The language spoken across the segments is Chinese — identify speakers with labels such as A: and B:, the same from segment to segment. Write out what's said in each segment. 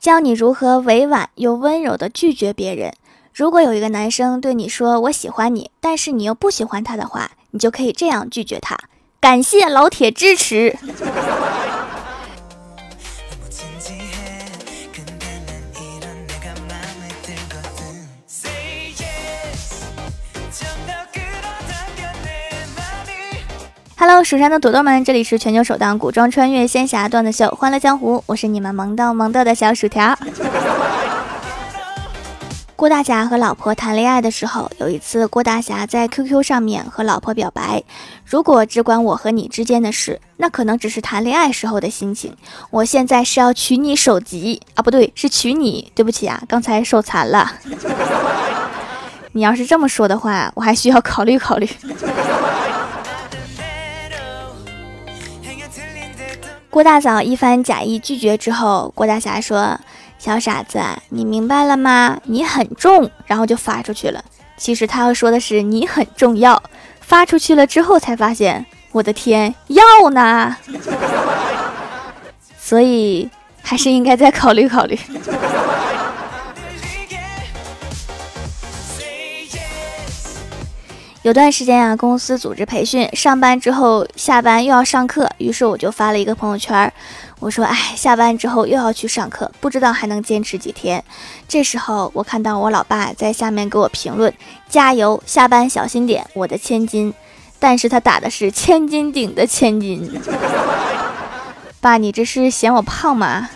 A: 教你如何委婉又温柔的拒绝别人。如果有一个男生对你说“我喜欢你”，但是你又不喜欢他的话，你就可以这样拒绝他：感谢老铁支持。Hello，蜀山的土豆们，这里是全球首档古装穿越仙侠段子秀《欢乐江湖》，我是你们萌逗萌逗的小薯条。郭大侠和老婆谈恋爱的时候，有一次郭大侠在 QQ 上面和老婆表白：“如果只管我和你之间的事，那可能只是谈恋爱时候的心情。我现在是要娶你首级啊，不对，是娶你。对不起啊，刚才手残了。你要是这么说的话，我还需要考虑考虑。”郭大嫂一番假意拒绝之后，郭大侠说：“小傻子，你明白了吗？你很重。”然后就发出去了。其实他要说的是“你很重要”。发出去了之后才发现，我的天，要呢。所以还是应该再考虑考虑。有段时间啊，公司组织培训，上班之后下班又要上课，于是我就发了一个朋友圈，我说：“哎，下班之后又要去上课，不知道还能坚持几天。”这时候我看到我老爸在下面给我评论：“加油，下班小心点，我的千金。”但是他打的是千斤顶的千金。爸，你这是嫌我胖吗？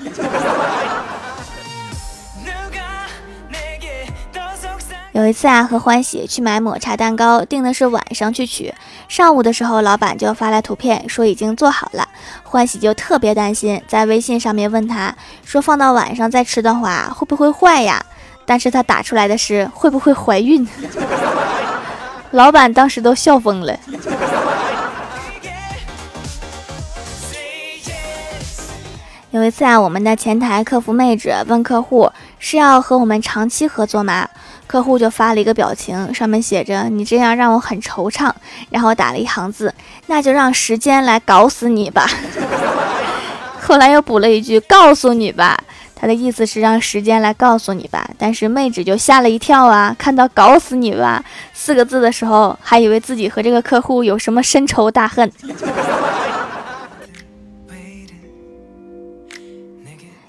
A: 有一次啊，和欢喜去买抹茶蛋糕，定的是晚上去取。上午的时候，老板就发来图片，说已经做好了。欢喜就特别担心，在微信上面问他说：“放到晚上再吃的话，会不会坏呀？”但是他打出来的是会不会怀孕？老板当时都笑疯了。有一次啊，我们的前台客服妹子问客户是要和我们长期合作吗？客户就发了一个表情，上面写着“你这样让我很惆怅”，然后打了一行字：“那就让时间来搞死你吧。”后来又补了一句：“告诉你吧。”他的意思是让时间来告诉你吧。但是妹纸就吓了一跳啊，看到“搞死你吧”四个字的时候，还以为自己和这个客户有什么深仇大恨。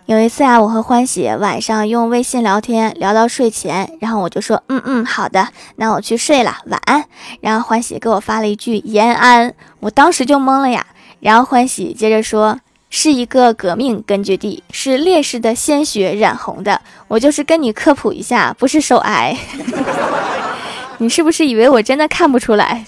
A: 有一次啊，我和欢喜晚上用微信聊天，聊到睡前，然后我就说，嗯嗯，好的，那我去睡了，晚安。然后欢喜给我发了一句延安，我当时就懵了呀。然后欢喜接着说，是一个革命根据地，是烈士的鲜血染红的。我就是跟你科普一下，不是手癌。你是不是以为我真的看不出来？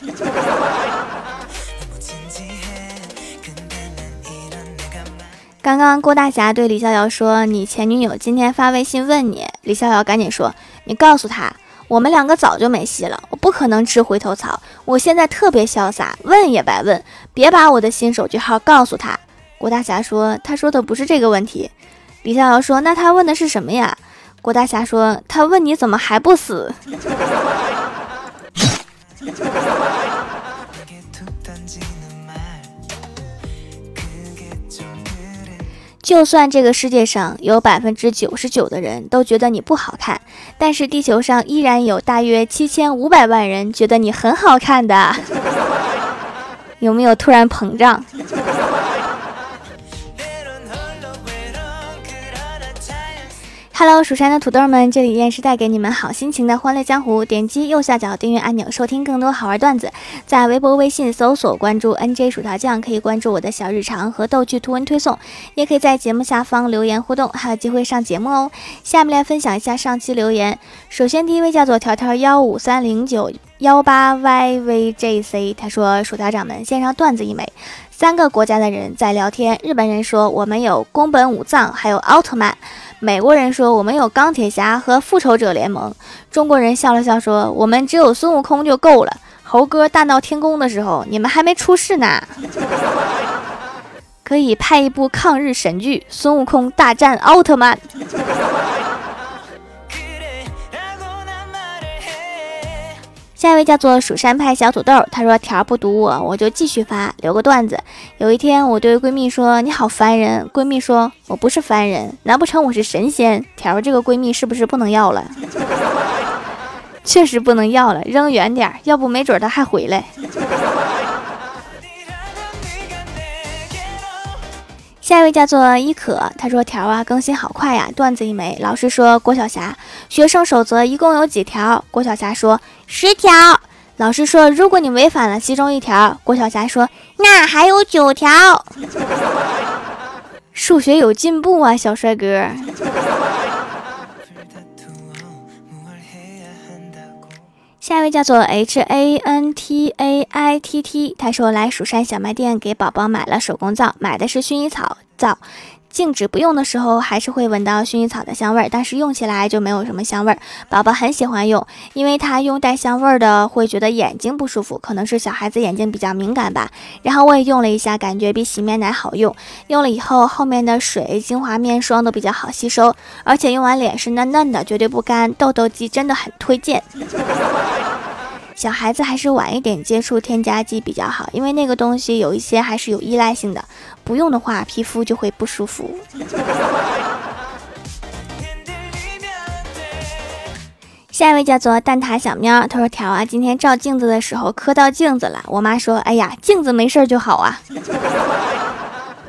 A: 刚刚郭大侠对李逍遥说：“你前女友今天发微信问你。”李逍遥赶紧说：“你告诉他，我们两个早就没戏了，我不可能吃回头草。我现在特别潇洒，问也白问，别把我的新手机号告诉他。”郭大侠说：“他说的不是这个问题。”李逍遥说：“那他问的是什么呀？”郭大侠说：“他问你怎么还不死。”就算这个世界上有百分之九十九的人都觉得你不好看，但是地球上依然有大约七千五百万人觉得你很好看的，有没有突然膨胀？？Hello，蜀山的土豆们，这里依然是带给你们好心情的欢乐江湖。点击右下角订阅按钮，收听更多好玩段子。在微博、微信搜索关注 NJ 薯条酱，可以关注我的小日常和逗趣图文推送，也可以在节目下方留言互动，还有机会上节目哦。下面来分享一下上期留言。首先，第一位叫做条条幺五三零九幺八 YVJC，他说：“薯条掌门献上段子一枚。三个国家的人在聊天，日本人说我们有宫本武藏，还有奥特曼。”美国人说我们有钢铁侠和复仇者联盟，中国人笑了笑说我们只有孙悟空就够了。猴哥大闹天宫的时候，你们还没出世呢。可以拍一部抗日神剧《孙悟空大战奥特曼》。下一位叫做蜀山派小土豆，他说条不读我，我就继续发，留个段子。有一天我对闺蜜说：“你好烦人。”闺蜜说：“我不是烦人，难不成我是神仙？”条这个闺蜜是不是不能要了？确实不能要了，扔远点，要不没准她还回来。下一位叫做伊可，他说条啊更新好快呀，段子一枚。老师说郭晓霞，学生守则一共有几条？郭晓霞说十条。老师说如果你违反了其中一条，郭晓霞说那还有九条。数学有进步啊，小帅哥。下一位叫做 H A N T A I T T，他说来蜀山小卖店给宝宝买了手工皂，买的是薰衣草皂。静止不用的时候，还是会闻到薰衣草的香味儿，但是用起来就没有什么香味儿。宝宝很喜欢用，因为他用带香味儿的会觉得眼睛不舒服，可能是小孩子眼睛比较敏感吧。然后我也用了一下，感觉比洗面奶好用。用了以后，后面的水、精华、面霜都比较好吸收，而且用完脸是嫩嫩的，绝对不干。痘痘肌真的很推荐。小孩子还是晚一点接触添加剂比较好，因为那个东西有一些还是有依赖性的，不用的话皮肤就会不舒服。下一位叫做蛋挞小喵，他说：“条啊，今天照镜子的时候磕到镜子了。我妈说：哎呀，镜子没事就好啊，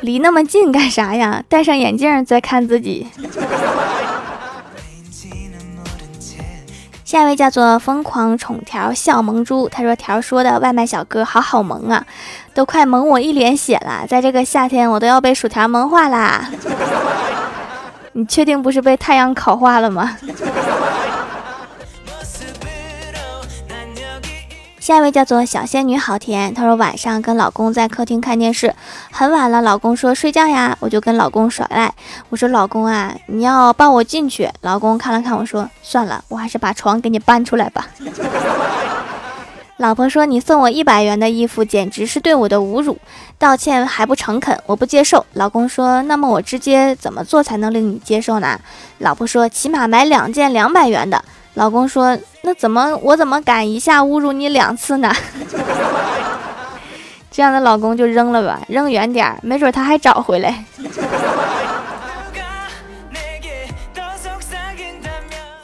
A: 离那么近干啥呀？戴上眼镜再看自己。”下一位叫做疯狂宠条笑萌猪，他说条说的外卖小哥好好萌啊，都快萌我一脸血了，在这个夏天我都要被薯条萌化啦！你确定不是被太阳烤化了吗？下一位叫做小仙女好甜，她说晚上跟老公在客厅看电视，很晚了，老公说睡觉呀，我就跟老公耍赖，我说老公啊，你要抱我进去，老公看了看我说算了，我还是把床给你搬出来吧。老婆说你送我一百元的衣服简直是对我的侮辱，道歉还不诚恳，我不接受。老公说那么我直接怎么做才能令你接受呢？老婆说起码买两件两百元的。老公说：“那怎么我怎么敢一下侮辱你两次呢？” 这样的老公就扔了吧，扔远点，没准他还找回来。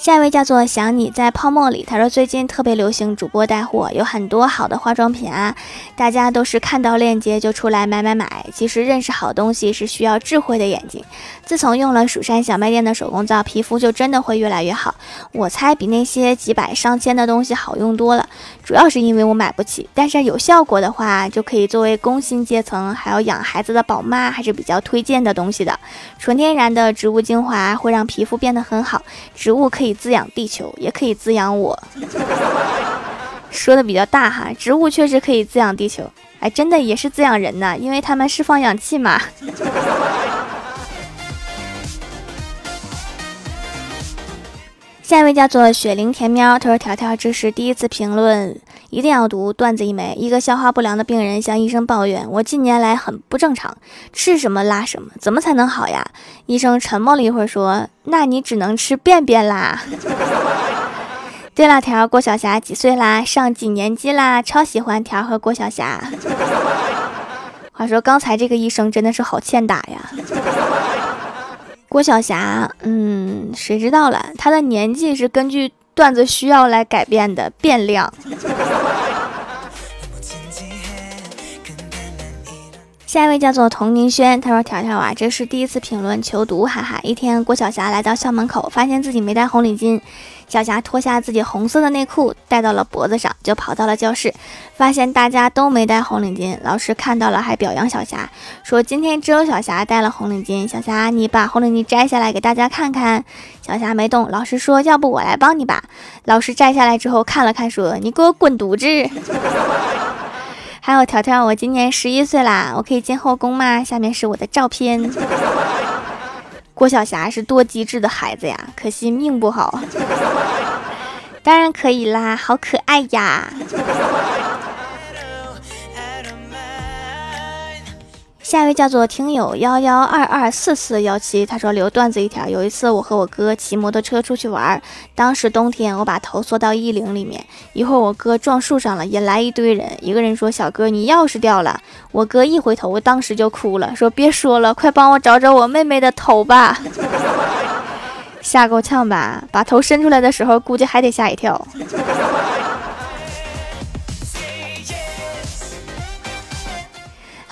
A: 下一位叫做想你在泡沫里，他说最近特别流行主播带货，有很多好的化妆品啊，大家都是看到链接就出来买买买。其实认识好东西是需要智慧的眼睛。自从用了蜀山小卖店的手工皂，皮肤就真的会越来越好。我猜比那些几百上千的东西好用多了。主要是因为我买不起，但是有效果的话，就可以作为工薪阶层还有养孩子的宝妈还是比较推荐的东西的。纯天然的植物精华会让皮肤变得很好，植物可以。滋养地球也可以滋养我，说的比较大哈。植物确实可以滋养地球，哎，真的也是滋养人呐，因为它们释放氧气嘛。下一位叫做雪灵甜喵，他说：“条条，这是第一次评论，一定要读段子一枚。一个消化不良的病人向医生抱怨：我近年来很不正常，吃什么拉什么，怎么才能好呀？医生沉默了一会儿，说：那你只能吃便便啦。对了，条郭晓霞几岁啦？上几年级啦？超喜欢条和郭晓霞。话说刚才这个医生真的是好欠打呀。”郭晓霞，嗯，谁知道了？她的年纪是根据段子需要来改变的，变量。下一位叫做童宁轩，他说：“条条啊，这是第一次评论求读，哈哈。一天，郭晓霞来到校门口，发现自己没戴红领巾。”小霞脱下自己红色的内裤，戴到了脖子上，就跑到了教室，发现大家都没戴红领巾。老师看到了，还表扬小霞，说今天只有小霞戴了红领巾。小霞，你把红领巾摘下来给大家看看。小霞没动。老师说，要不我来帮你吧。老师摘下来之后看了看，说，你给我滚犊子。还有条条，我今年十一岁啦，我可以进后宫吗？下面是我的照片。郭晓霞是多机智的孩子呀，可惜命不好。当然可以啦，好可爱呀。下一位叫做听友幺幺二二四四幺七，他说留段子一条。有一次我和我哥骑摩托车出去玩，当时冬天，我把头缩到衣领里面，一会儿我哥撞树上了，引来一堆人。一个人说：“小哥，你钥匙掉了。”我哥一回头，我当时就哭了，说：“别说了，快帮我找找我妹妹的头吧。”吓够呛吧？把头伸出来的时候，估计还得吓一跳。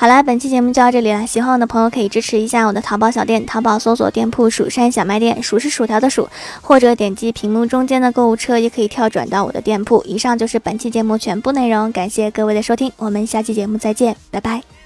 A: 好啦，本期节目就到这里了。喜欢我的朋友可以支持一下我的淘宝小店，淘宝搜索店铺“蜀山小卖店”，蜀是薯条的蜀，或者点击屏幕中间的购物车，也可以跳转到我的店铺。以上就是本期节目全部内容，感谢各位的收听，我们下期节目再见，拜拜。